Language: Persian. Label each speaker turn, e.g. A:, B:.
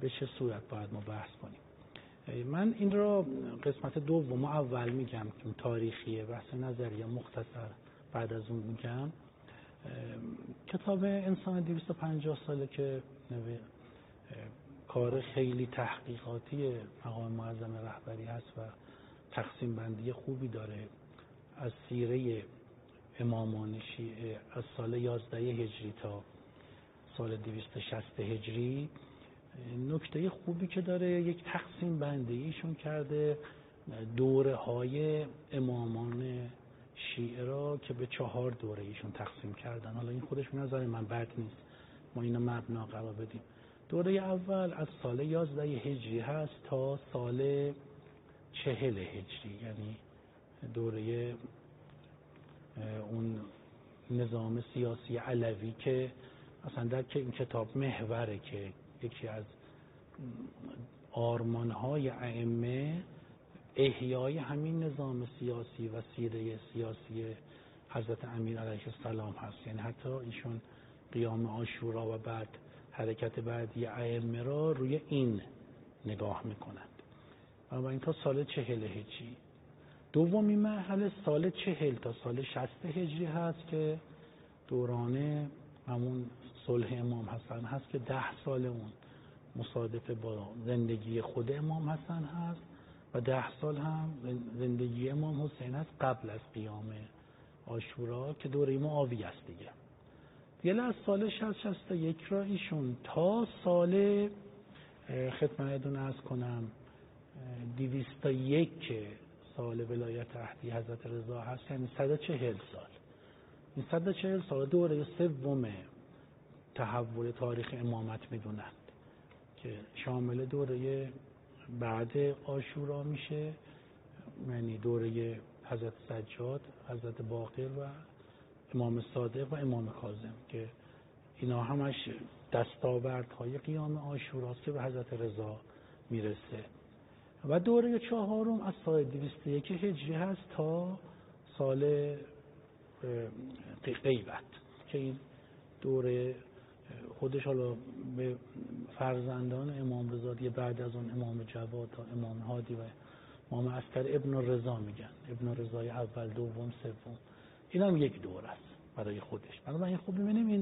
A: به چه صورت باید ما بحث کنیم؟ من این را قسمت دوم اول میگم که تاریخیه بحث نظریه مختصر بعد از اون میگم. کتاب انسان 250 ساله که کار خیلی تحقیقاتی مقام معظم رهبری هست و تقسیم بندی خوبی داره. از سیره امامان شیعه از سال 11 هجری تا سال 260 هجری نکته خوبی که داره یک تقسیم بندی ایشون کرده دوره های امامان شیعه را که به چهار دوره ایشون تقسیم کردن. حالا این خودش نظر من بد نیست. ما اینو مبنا قرار بدیم. دوره اول از سال 11 هجری هست تا سال چهل هجری. یعنی دوره اون نظام سیاسی علوی که اصلا در که این کتاب محوره که یکی از آرمانهای ائمه احیای همین نظام سیاسی و سیره سیاسی حضرت امیر علیه السلام هست. یعنی حتی ایشون قیام آشورا و بعد حرکت بعدی ائمه را روی این نگاه می‌کنند و این تا سال چهل هجری. دومی مرحله سال چهل تا سال شست هجری هست که دوران همون صلح امام حسن هست که ده سال اون مصادفه با زندگی خود امام حسن هست و ده سال هم زندگی امام حسین هست قبل از قیام آشورا که دوره معاویه است دیگه. دیگه از سال 60 یک را ایشون تا سال خدمتتون ارز کنم یک سال ولایت عهدی حضرت رضا هست یعنی 140 سال. این 140 سال دوره سوم تحول تاریخ امامت می‌دونند که شامل دوره بعد آشورا میشه یعنی دوره حضرت سجاد حضرت باقر و امام صادق و امام کاظم که اینا همش های قیام آشوراست که به حضرت رضا می‌رسه. و دوره چهارم از سال 201 هجری هست تا سال غیبت که این دوره خودش حالا به فرزندان امام رضا بعد از اون امام جواد تا امام هادی و امام استر ابن رضا میگن. ابن رضای اول دوم سوم. این هم یک دور است برای خودش. بنابراین خوب ببینیم این